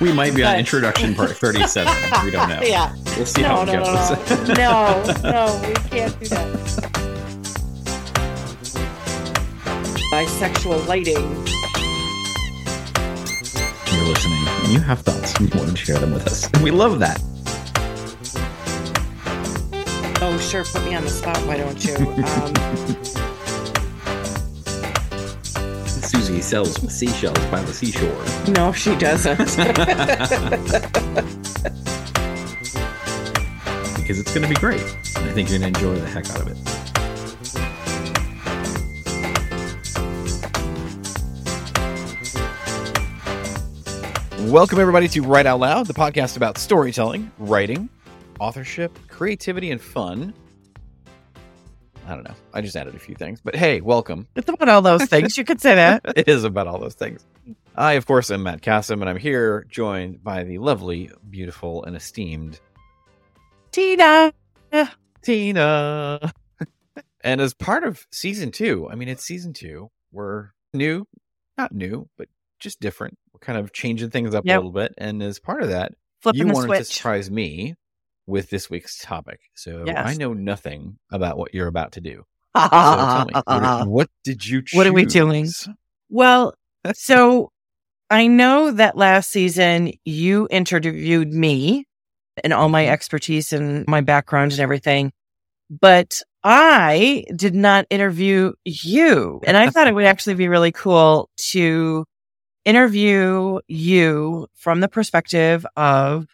We might be on introduction part 37. We don't know. yeah. We'll see No, how it no, no, goes. no. No, no, we can't do that. Bisexual lighting. You're listening and you have thoughts and you want to share them with us. And we love that. Oh, sure. Put me on the spot. Why don't you? Um, Susie sells seashells by the seashore. no, she doesn't. because it's going to be great. And I think you're going to enjoy the heck out of it. Welcome, everybody, to Write Out Loud, the podcast about storytelling, writing, authorship, creativity, and fun. I don't know. I just added a few things, but hey, welcome. it's about all those things. You could say that. It is about all those things. I, of course, am Matt Cassim, and I'm here joined by the lovely, beautiful, and esteemed Tina. Tina. and as part of season two, I mean, it's season two. We're new, not new, but just different. We're kind of changing things up Yep. a little bit. And as part of that, Flipping you wanted to surprise me with this week's topic. So Yes. I know nothing about what you're about to do. So tell me, what, what did you choose? What are we doing? Well, so I know that last season you interviewed me and all my mm-hmm. expertise and my background and everything, but I did not interview you. And I thought it would actually be really cool to interview you from the perspective of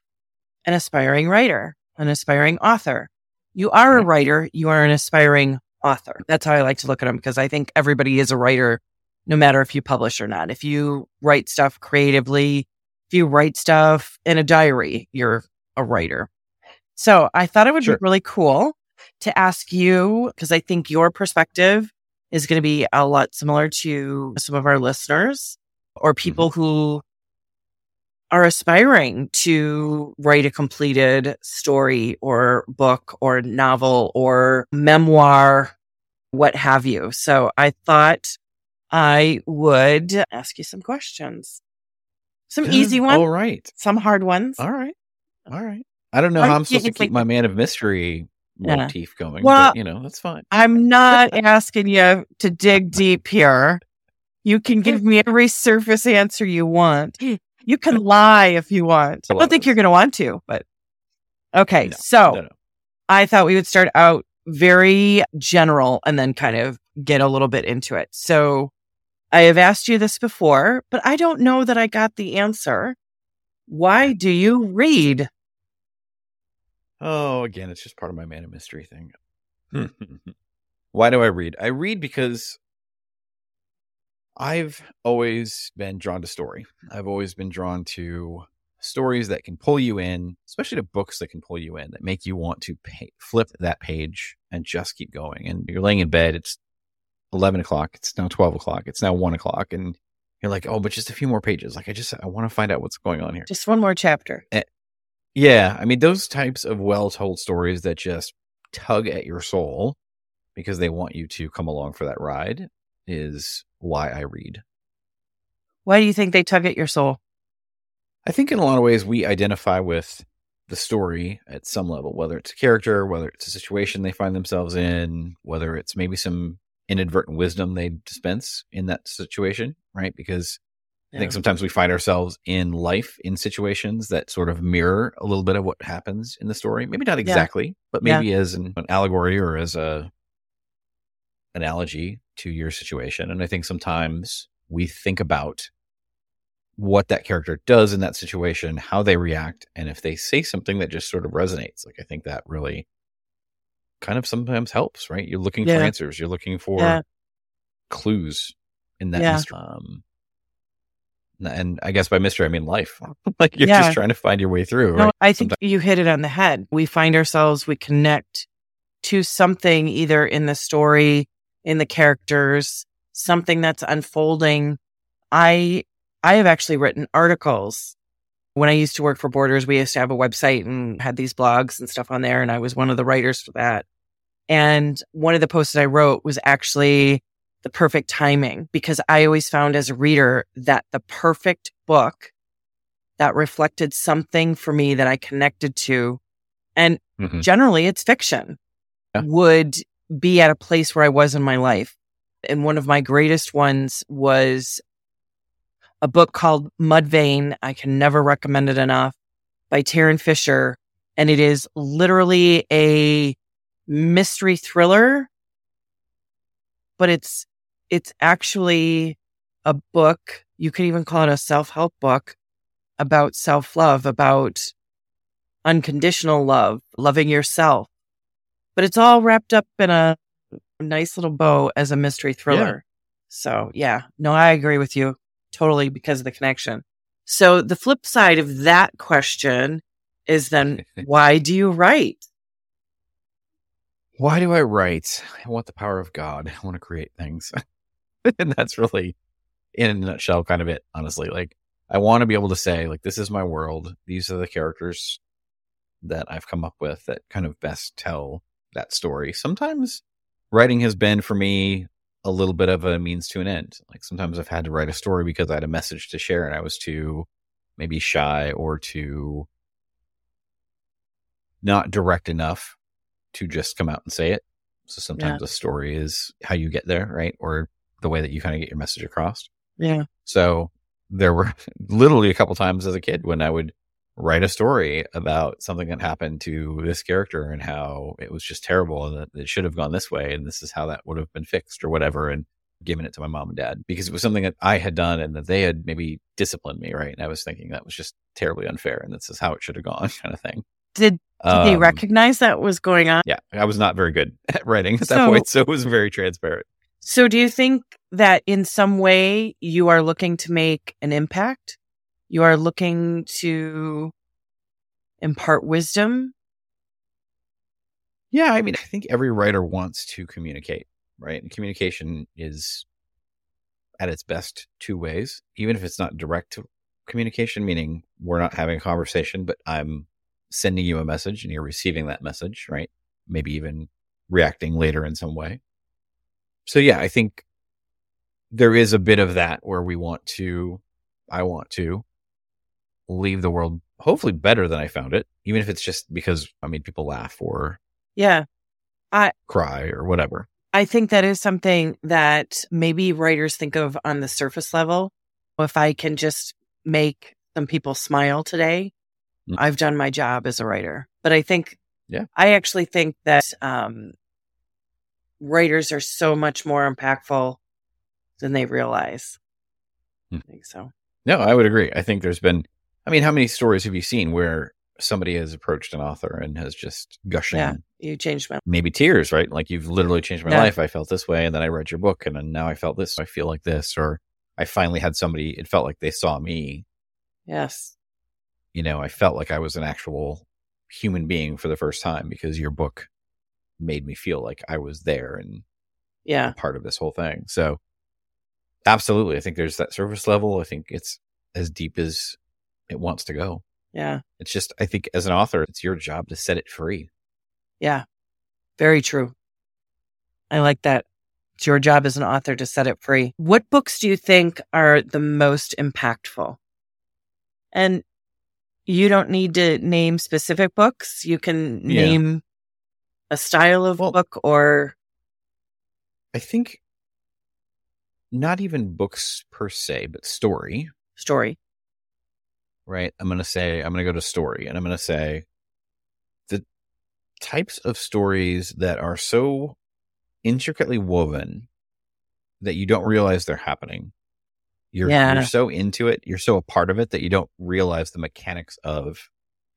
an aspiring writer, an aspiring author. You are a writer, you are an aspiring author. That's how I like to look at them because I think everybody is a writer no matter if you publish or not. If you write stuff creatively, if you write stuff in a diary, you're a writer. So I thought it would Sure. be really cool to ask you, because I think your perspective is going to be a lot similar to some of our listeners or mm-hmm. people who are aspiring to write a completed story or book or novel or memoir, what have you. So I thought I would ask you some questions. Some easy ones, All right. some hard ones. All right. All right. I don't know how I'm supposed to keep my man of mystery Yeah. motif going, Well- but you know, that's fine. I'm not asking you to dig deep here. You can give me every surface answer you want. You can lie if you want. I don't think you're going to want to, but okay. No, so No, no. I thought we would start out very general and then kind of get a little bit into it. So I have asked you this before, but I don't know that I got the answer. Why do you read? Oh, again, it's just part of my man of mystery thing. Why do I read? I read because I've always been drawn to story. I've always been drawn to stories that can pull you in, especially to books that can pull you in, that make you want to pay, flip that page and just keep going. And you're laying in bed, it's 11 o'clock, it's now 12 o'clock, it's now 1 o'clock, and you're like, oh, but just a few more pages. Like, I just, I want to find out what's going on here. Just one more chapter. Eh, yeah, I mean those types of well-told stories that just tug at your soul because they want you to come along for that ride is why I read. Why do you think they tug at your soul? I think in a lot of ways we identify with the story at some level, whether it's a character, whether it's a situation they find themselves in, whether it's maybe some inadvertent wisdom they dispense in that situation, right? Because I think sometimes we find ourselves in life in situations that sort of mirror a little bit of what happens in the story. Maybe not exactly, but Yeah. maybe as an, an allegory or as a analogy to your situation. And I think sometimes we think about what that character does in that situation, how they react, and if they say something that just sort of resonates. Like I think that really kind of sometimes helps, right? You're looking for answers, you're looking for Yeah. clues in that Yeah. mystery. Um, and I guess by mystery I mean life. like you're Yeah. just trying to find your way through, No, right? I think you hit it on the head. We find ourselves, we connect to something either in the story, in the characters, something that's unfolding. I I have actually written articles. When I used to work for Borders, we used to have a website and had these blogs and stuff on there, and I was one of the writers for that. And one of the posts that I wrote was actually the perfect timing because I always found as a reader that the perfect book that reflected something for me that I connected to. And Mhm. generally it's fiction Yeah. would be at a place where I was in my life. And one of my greatest ones was a book called Mud Vein. I can never recommend it enough by Tarryn Fisher. And it is literally a mystery thriller, but it's, it's actually a book. You could even call it a self-help book about self-love, about unconditional love, loving yourself. But it's all wrapped up in a nice little bow as a mystery thriller. So yeah, no, I agree with you totally because of the connection. So the flip side of that question is then why do you write? Why do I write? I want the power of God. I want to create things. and that's really, in a nutshell, kind of it, honestly. Like, I want to be able to say, like, this is my world. These are the characters that I've come up with that kind of best tell that story. Sometimes writing has been for me a little bit of a means to an end. Like, sometimes I've had to write a story because I had a message to share and I was too maybe shy or too not direct enough to just come out and say it. So sometimes a story is how you get there, right? Or the way that you kind of get your message across. Yeah. So there were literally a couple times as a kid when I would write a story about something that happened to this character and how it was just terrible and that it should have gone this way and this is how that would have been fixed or whatever and given it to my mom and dad because it was something that I had done and that they had maybe disciplined me, right? And I was thinking that was just terribly unfair and this is how it should have gone kind of thing. Did, did they Um, recognize that was going on? yeah, I was not very good at writing at that point, so it was very transparent. So do you think that in some way you are looking to make an impact? You are looking to impart wisdom? Yeah, I mean, I think every writer wants to communicate, right? And communication is at its best two ways, even if it's not direct communication, meaning we're not having a conversation, but I'm sending you a message and you're receiving that message, right? Maybe even reacting later in some way. So, yeah, I think there is a bit of that where we want to, I want to leave the world hopefully better than I found it, even if it's just because I made people laugh or Yeah. I cry or whatever. I think that is something that maybe writers think of on the surface level. If I can just make some people smile today, Mm. I've done my job as a writer. But I think, Yeah. I actually think that um, writers are so much more impactful than they realize. Hmm. I think so. No, I would agree. I think there's been, I mean, how many stories have you seen where somebody has approached an author and has just gushing, Yeah. You changed my maybe tears, right? Like you've literally changed my Yeah. life. I felt this way. And then I read your book and then now I felt this. I feel like this. Or I finally had somebody, it felt like they saw me. yes. You know, I felt like I was an actual human being for the first time because your book made me feel like I was there and Yeah. part of this whole thing. So absolutely. I think there's that surface level. I think it's as deep as it wants to go. Yeah. It's just, I think as an author, it's your job to set it free. Yeah. Very true. I like that. It's your job as an author to set it free. What books do you think are the most impactful? And you don't need to name specific books. You can Yeah. name a style of Well- book or I think not even books per se, but story, story. Right? I'm going to say, I'm going to go to story and I'm going to say the types of stories that are so intricately woven that you don't realize they're happening. You're, Yeah. you're so into it. You're so a part of it that you don't realize the mechanics of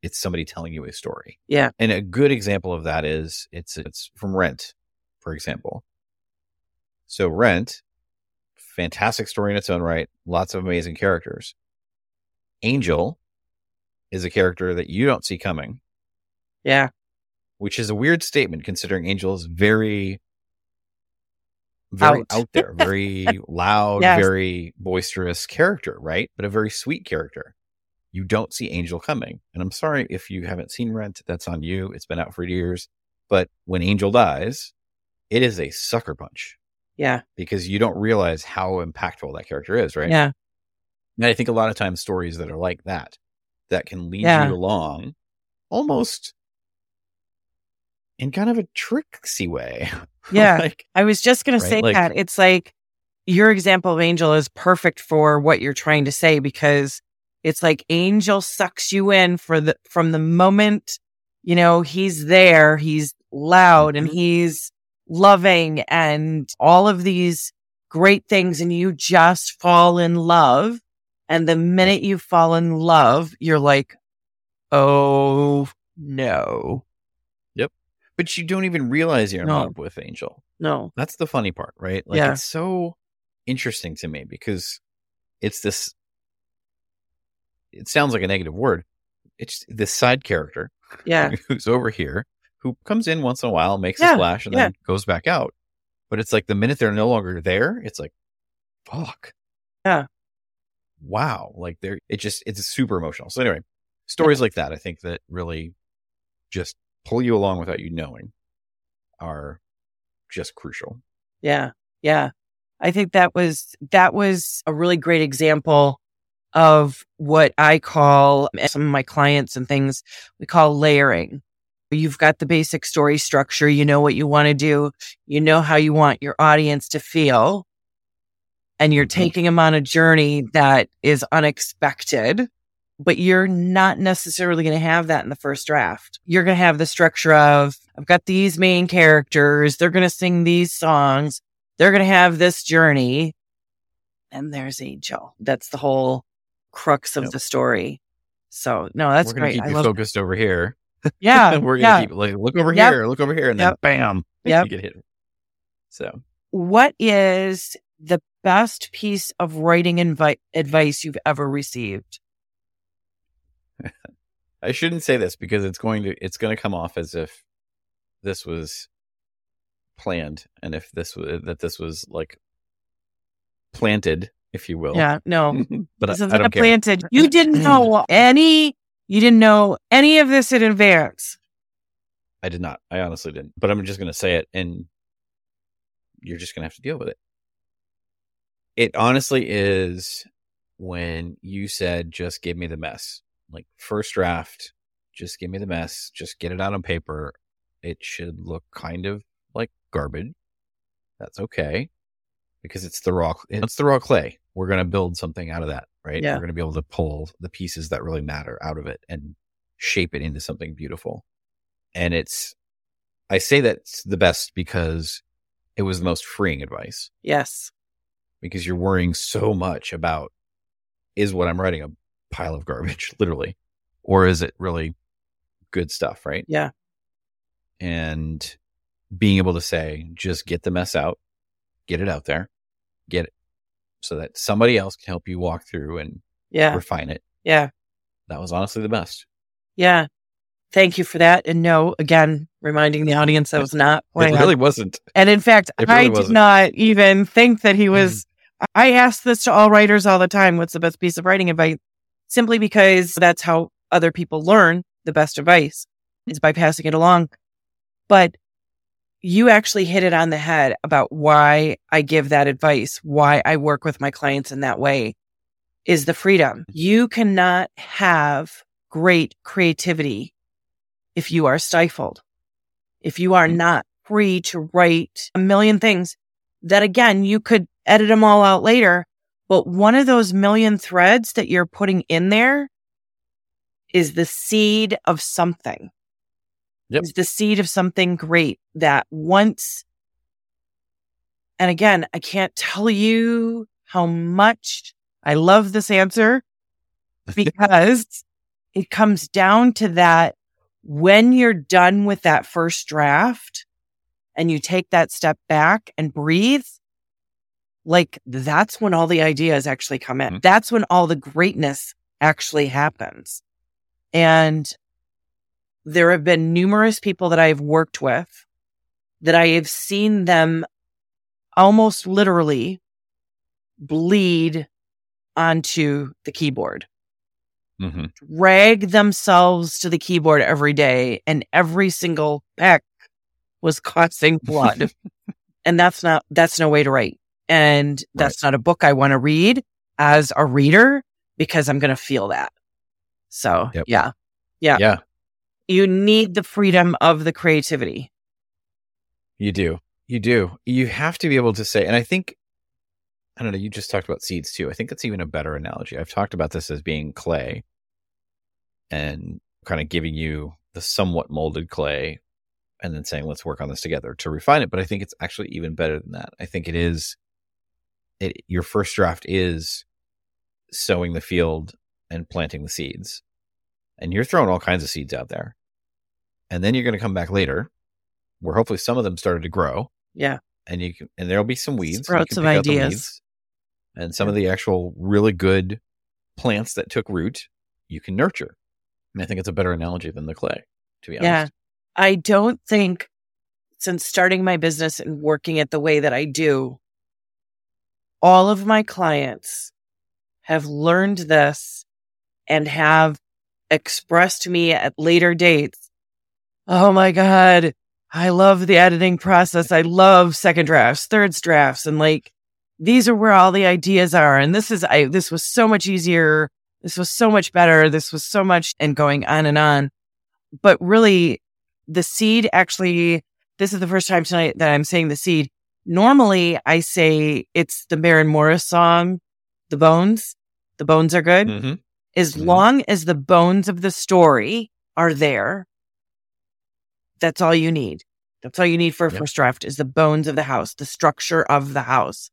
it's somebody telling you a story. Yeah. And a good example of that is it's, it's from Rent, for example. So Rent, fantastic story in its own right. Lots of amazing characters. Angel is a character that you don't see coming, Yeah. which is a weird statement considering Angel is very, very Out. out, there, very loud, Yes. very boisterous character, right? But a very sweet character. You don't see Angel coming. And I'm sorry if you haven't seen Rent, that's on you. It's been out for years. But when Angel dies, it is a sucker punch Yeah. because you don't realize how impactful that character is, right? Yeah. And I think a lot of times stories that are like that that can lead Yeah. you along almost in kind of a tricksy way. Yeah. like, I was just going Right, to say like- that. It's like your example of Angel is perfect for what you're trying to say because it's like Angel sucks you in for the from the moment, you know, he's there, he's loud and Mhm. he's loving and all of these great things and you just fall in love. And the minute you fall in love, you're like, "Oh, no." Yep. But you don't even realize you're in No. love with Angel. No. That's the funny part, right? Like Yeah. it's so interesting to me because it's this it sounds like a negative word. It's this side character Yeah. who's over here who comes in once in a while, makes Yeah, a splash, and yeah. then goes back out. But it's like the minute they're no longer there, it's like, fuck. Yeah. Wow. Like they're it just it's super emotional. So anyway, stories like that I think that really just pull you along without you knowing are just crucial. Yeah. Yeah. I think that was that was a really great example of what I call some of my clients and things we call layering. You've got the basic story structure, you know what you want to do, you know how you want your audience to feel, and you're Mhm. taking them on a journey that is unexpected, but you're not necessarily going to have that in the first draft. You're going to have the structure of I've got these main characters, they're going to sing these songs, they're going to have this journey, and there's Angel. That's the whole crux of Yep. the story. So, no, that's We're gonna great. keep I you love focused over here. Yeah. We're gonna yeah. keep like look over Yep. here, look over here, and then bam, Yep. you get hit. So What is the best piece of writing invi- advice you've ever received? I shouldn't say this because it's going to it's going to come off as if this was planned and if this was that this was like planted, if you will. Yeah, no. but I, This I isn't care. planted. You didn't know any. You didn't know any of this in advance. I did not. I honestly didn't. But I'm just going to say it, and you're just going to have to deal with it. It honestly is when you said, just give me the mess. Like, first draft, just give me the mess. Just get it out on paper. It should look kind of like garbage. That's okay because it's the raw, it's the raw clay. We're going to build something out of that, right? Yeah. We're going to be able to pull the pieces that really matter out of it and shape it into something beautiful and it's i say that's the best because it was the most freeing advice Yes. Because you're worrying so much about is what i'm writing a pile of garbage literally or is it really good stuff right Yeah. and being able to say just get the mess out get it out there get it so that somebody else can help you walk through and Yeah. refine it Yeah. that was honestly the best Yeah. Thank you for that. And no, again, reminding the audience that was not it really wasn't And in fact, It I did wasn't. not even think that he was. Mm-hmm. I ask this to all writers all the time what's the best piece of writing advice? Simply because that's how other people learn the best advice is by passing it along. But you actually hit it on the head about why I give that advice, why I work with my clients in that way is the freedom. You cannot have great creativity if you are stifled if you are mm. not free to write a million things that again, you could edit them all out later. But one of those million threads that you're putting in there is the seed of something. Yep. Is the seed of something great that once, and again, I can't tell you how much I love this answer because it comes down to that when you're done with that first draft and you take that step back and breathe, like that's when all the ideas actually come in. Mhm. That's when all the greatness actually happens. And there have been numerous people that I've worked with that I have seen them almost literally bleed onto the keyboard hmm drag themselves to the keyboard every day and every single peck was causing blood. and that's not, that's no way to write. And that's not a book I want to read as a reader because I'm going to feel that. So, Yep. yeah. Yeah. Yeah, You need the freedom of the creativity. you do. You do. You have to be able to say, and I think, I don't know, you just talked about seeds too. I think that's even a better analogy. I've talked about this as being clay and kind of giving you the somewhat molded clay and then saying, let's work on this together to refine it. But I think it's actually even better than that. I think it is, it, your first draft is sowing the field and planting the seeds. And you're throwing all kinds of seeds out there. And then you're going to come back later where hopefully some of them started to grow Yeah. and you can, and there'll be some weeds. and you Sprout can some pick out the ideas. weeds. and some of the actual really good plants that took root, you can nurture. And I think it's a better analogy than the clay, to be honest. Yeah. I don't think since starting my business and working it the way that I do, all of my clients have learned this and have expressed to me at later dates, Oh my God, I love the editing process. I love second drafts, third drafts, and like these are where all the ideas are. And this is, I, this was so much easier. This was so much better. This was so much and going on and on. But really, the seed actually, this is the first time tonight that I'm saying the seed. Normally, I say it's the Maren Morris song, The Bones. The bones are good. Mm-hmm. As Mhm. long as the bones of the story are there, that's all you need. That's all you need for a Yep. first draft is the bones of the house, the structure of the house.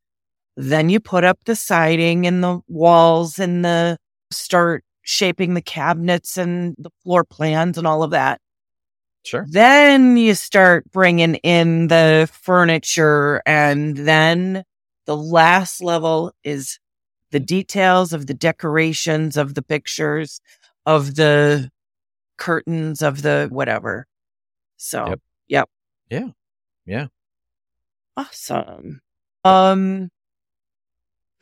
Then you put up the siding and the walls and the start shaping the cabinets and the floor plans and all of that. Sure. Then you start bringing in the furniture and then the last level is the details of the decorations of the pictures of the curtains of the whatever. So, Yep. yep. Yeah. Yeah. Awesome. Um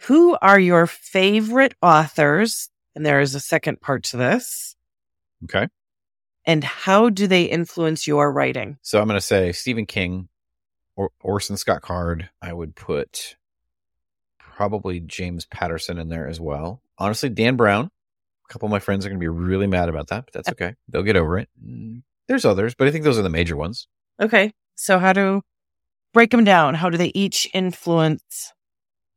who are your favorite authors? And there is a second part to this. Okay. And how do they influence your writing? So I'm going to say Stephen King or Orson Scott Card. I would put probably James Patterson in there as well. Honestly, Dan Brown. A couple of my friends are going to be really mad about that, but that's okay. They'll get over it. Mm, There's others, but I think those are the major ones. Okay. So how do break them down? How do they each influence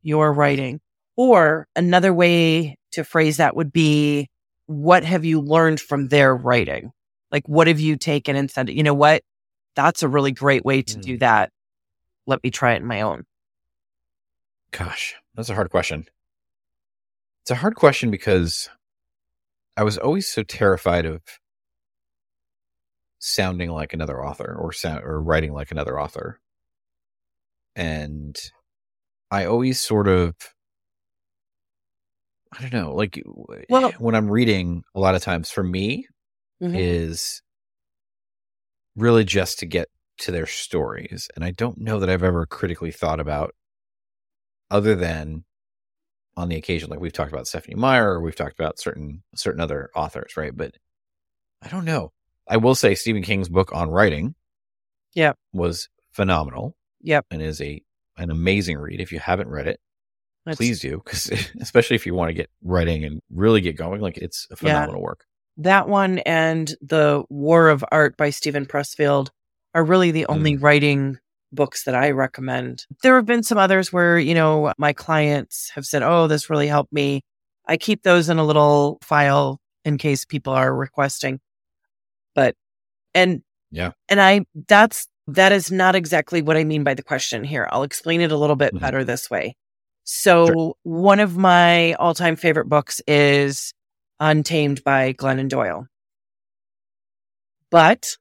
your writing? Or another way to phrase that would be what have you learned from their writing? Like what have you taken and said, you know what? That's a really great way to do Mm. that. Let me try it in my own. Gosh, that's a hard question. It's a hard question because I was always so terrified of sounding like another author or sound or writing like another author. And I always sort of I don't know, like Well- when I'm reading a lot of times for me Mhm. is really just to get to their stories. And I don't know that I've ever critically thought about other than on the occasion, like we've talked about Stephenie Meyer, or we've talked about certain certain other authors, right? But I don't know. I will say Stephen King's book on writing, Yep. was phenomenal Yep. and is a an amazing read. If you haven't read it, That's- please do, because especially if you want to get writing and really get going, like it's a Yeah. phenomenal work. That one and The War of Art by Steven Pressfield are really the only writing books that I recommend. There have been some others where, you know, my clients have said, Oh, this really helped me. I keep those in a little file in case people are requesting. But, and, Yeah. and I, that's, that is not exactly what I mean by the question here. I'll explain it a little bit Mhm. better this way. So one of my all time favorite books is Untamed by Glennon Doyle. But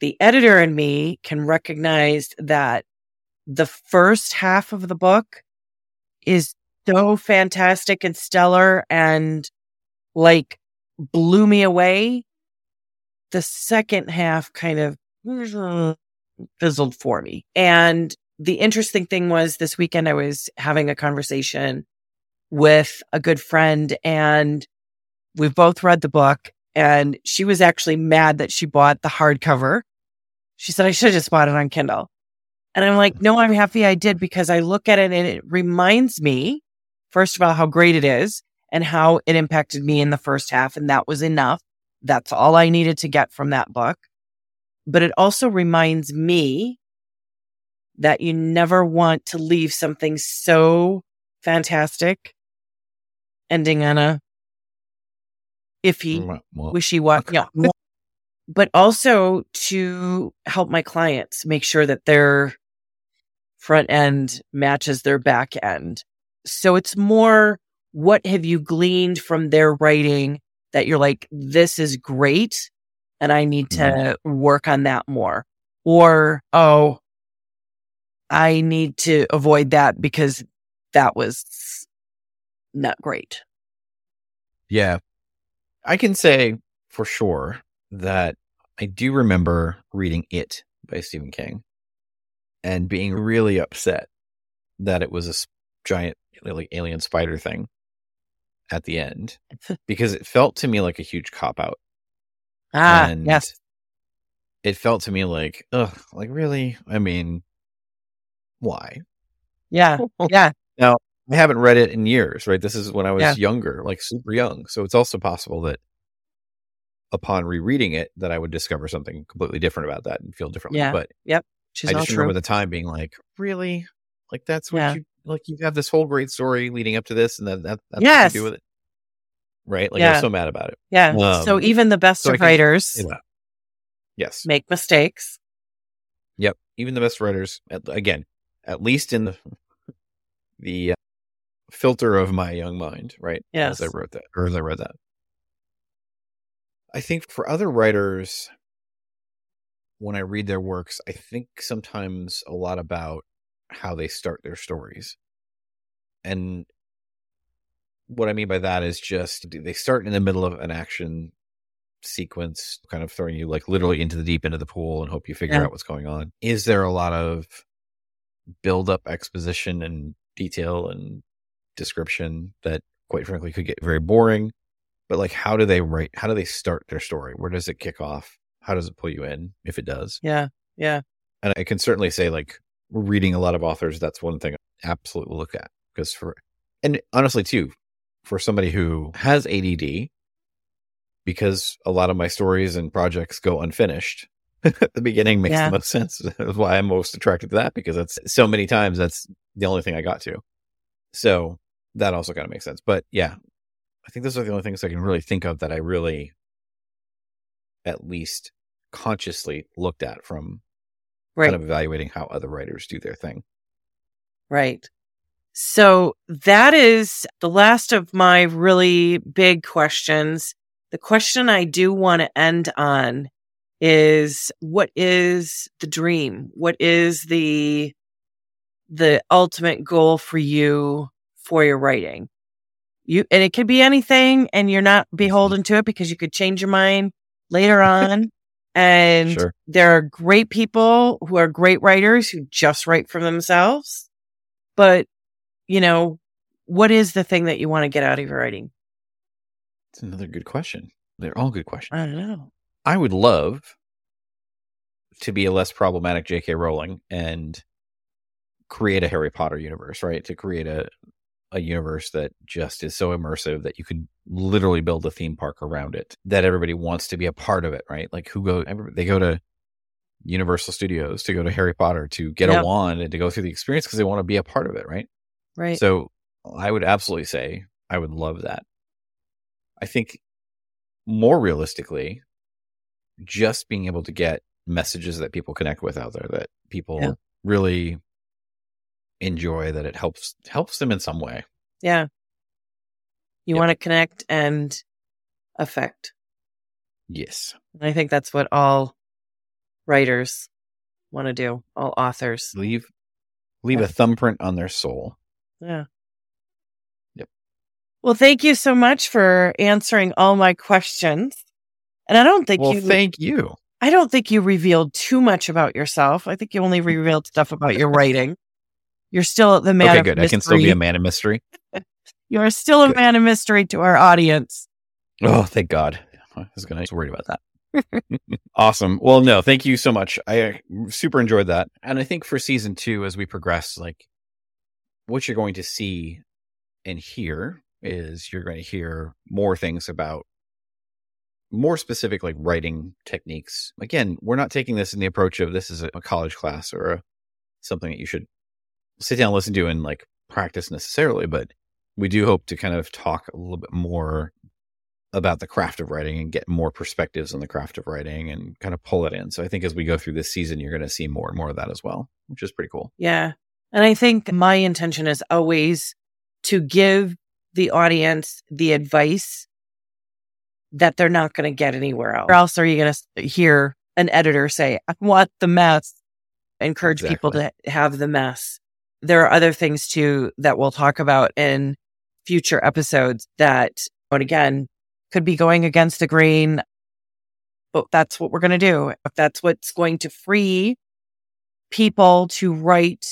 the editor and me can recognize that the first half of the book is so fantastic and stellar and like blew me away. The second half kind of fizzled for me. And the interesting thing was this weekend I was having a conversation with a good friend and we've both read the book and she was actually mad that she bought the hardcover. She said, I should have just bought it on Kindle. And I'm like, no, I'm happy I did because I look at it and it reminds me, first of all, how great it is. and how it impacted me in the first half. And that was enough. That's all I needed to get from that book. But it also reminds me that you never want to leave something so fantastic ending on a iffy, wishy washy. Yeah. but also to help my clients make sure that their front end matches their back end. So it's more what have you gleaned from their writing that you're like, this is great and I need to mm-hmm. work on that more. Or, oh, I need to avoid that because that was not great. Yeah. I can say for sure that I do remember reading It by Stephen King and being really upset that it was a giant like alien spider thing at the end because it felt to me like a huge cop out. Ah, and yes. It felt to me like, ugh, like really? I mean, why? Yeah. Yeah. I haven't read it in years, right? This is when I was Yeah. younger, like super young. So it's also possible that upon rereading it, that I would discover something completely different about that and feel differently. Yeah. But She's I just true. remember the time being like, really? Like that's what Yeah. you like you have this whole great story leading up to this and then that that's Yes. what you do with it. Right? Like I Yeah. was so mad about it. Yeah. so Um, even the best so of can- writers Yeah. Yes. make mistakes. Yep. Even the best writers, at, again, at least in the the uh, filter of my young mind, right? As I wrote that, or as I read that. I think for other writers, when I read their works, I think sometimes a lot about how they start their stories. And what I mean by that is just they start in the middle of an action sequence, kind of throwing you like literally into the deep end of the pool and hope you figure Yeah. out what's going on. Is there a lot of build up exposition and detail and description that quite frankly could get very boring? But like how do they write how do they start their story? Where does it kick off? How does it pull you in if it does? Yeah. Yeah. And I can certainly say like reading a lot of authors, that's one thing I absolutely look at. Because for and honestly too, for somebody who has ADD, because a lot of my stories and projects go unfinished. the beginning makes Yeah. the most sense. That's why I'm most attracted to that because that's so many times that's the only thing I got to. So that also kind of makes sense. But yeah, I think those are the only things I can really think of that I really at least consciously looked at from Right. kind of evaluating how other writers do their thing. Right. So that is the last of my really big questions. The question I do want to end on is what is the dream? What is the the ultimate goal for you for your writing? You and it could be anything and you're not mm-hmm. beholden to it because you could change your mind later on. And Sure. there are great people who are great writers who just write for themselves. But, you know, what is the thing that you want to get out of your writing? It's another good question. They're all good questions. I don't know. I would love to be a less problematic J.K. Rowling and create a Harry Potter universe, right? To create a a universe that just is so immersive that you could literally build a theme park around it. That everybody wants to be a part of it, right? Like who go they go to Universal Studios to go to Harry Potter to get Yep. a wand and to go through the experience because they want to be a part of it, right? Right. So I would absolutely say I would love that. I think more realistically, just being able to get messages that people connect with out there that people Yeah. really enjoy that it helps helps them in some way. yeah. You Yep. want to connect and affect. Yes. And I think that's what all writers want to do, all authors. Leave leave a thumbprint on their soul. Yeah. Yep. Well, thank you so much for answering all my questions. And I don't think well, you thank you. I don't think you revealed too much about yourself. I think you only revealed stuff about your writing. You're still the man Okay, good. mystery. I can still be a man of mystery. You are still a Good. man of mystery to our audience. Oh, thank God. I was going to worried about that. awesome. Well, no, thank you so much. I uh, super enjoyed that. And I think for season two, as we progress, like what you're going to see and hear is you're going to hear more things about more specific like writing techniques. Again, we're not taking this in the approach of this is a college class or a, something that you should sit down, listen to, and like practice necessarily, but we do hope to kind of talk a little bit more about the craft of writing and get more perspectives on the craft of writing and kind of pull it in. So I think as we go through this season, you're going to see more and more of that as well, which is pretty cool. Yeah. And I think my intention is always to give the audience the advice that they're not going to get anywhere else. Or else are you going to hear an editor say, I want the mess, encourage exactly. people to have the mess. There are other things too that we'll talk about in future episodes that, and again, could be going against the grain, but that's what we're going to do. If that's what's going to free people to write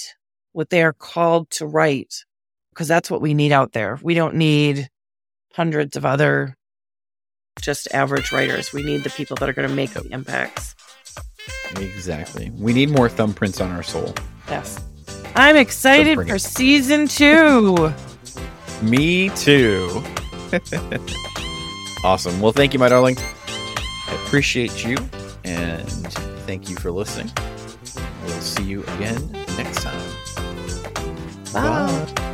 what they are called to write, because that's what we need out there. We don't need hundreds of other just average writers. We need the people that are going to make the impacts. Exactly. We need more thumbprints on our soul. Yes. I'm excited for it. season two. Me too. awesome. Well, thank you, my darling. I appreciate you and thank you for listening. We'll see you again next time. Bye. Bye.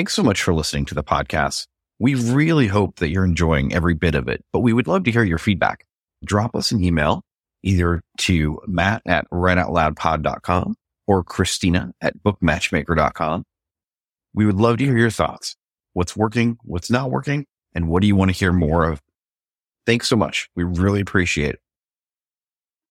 Thanks so much for listening to the podcast. We really hope that you're enjoying every bit of it, but we would love to hear your feedback. Drop us an email either to matt at writeoutloudpod.com or Christina at bookmatchmaker.com. We would love to hear your thoughts. What's working? What's not working? And what do you want to hear more of? Thanks so much. We really appreciate it.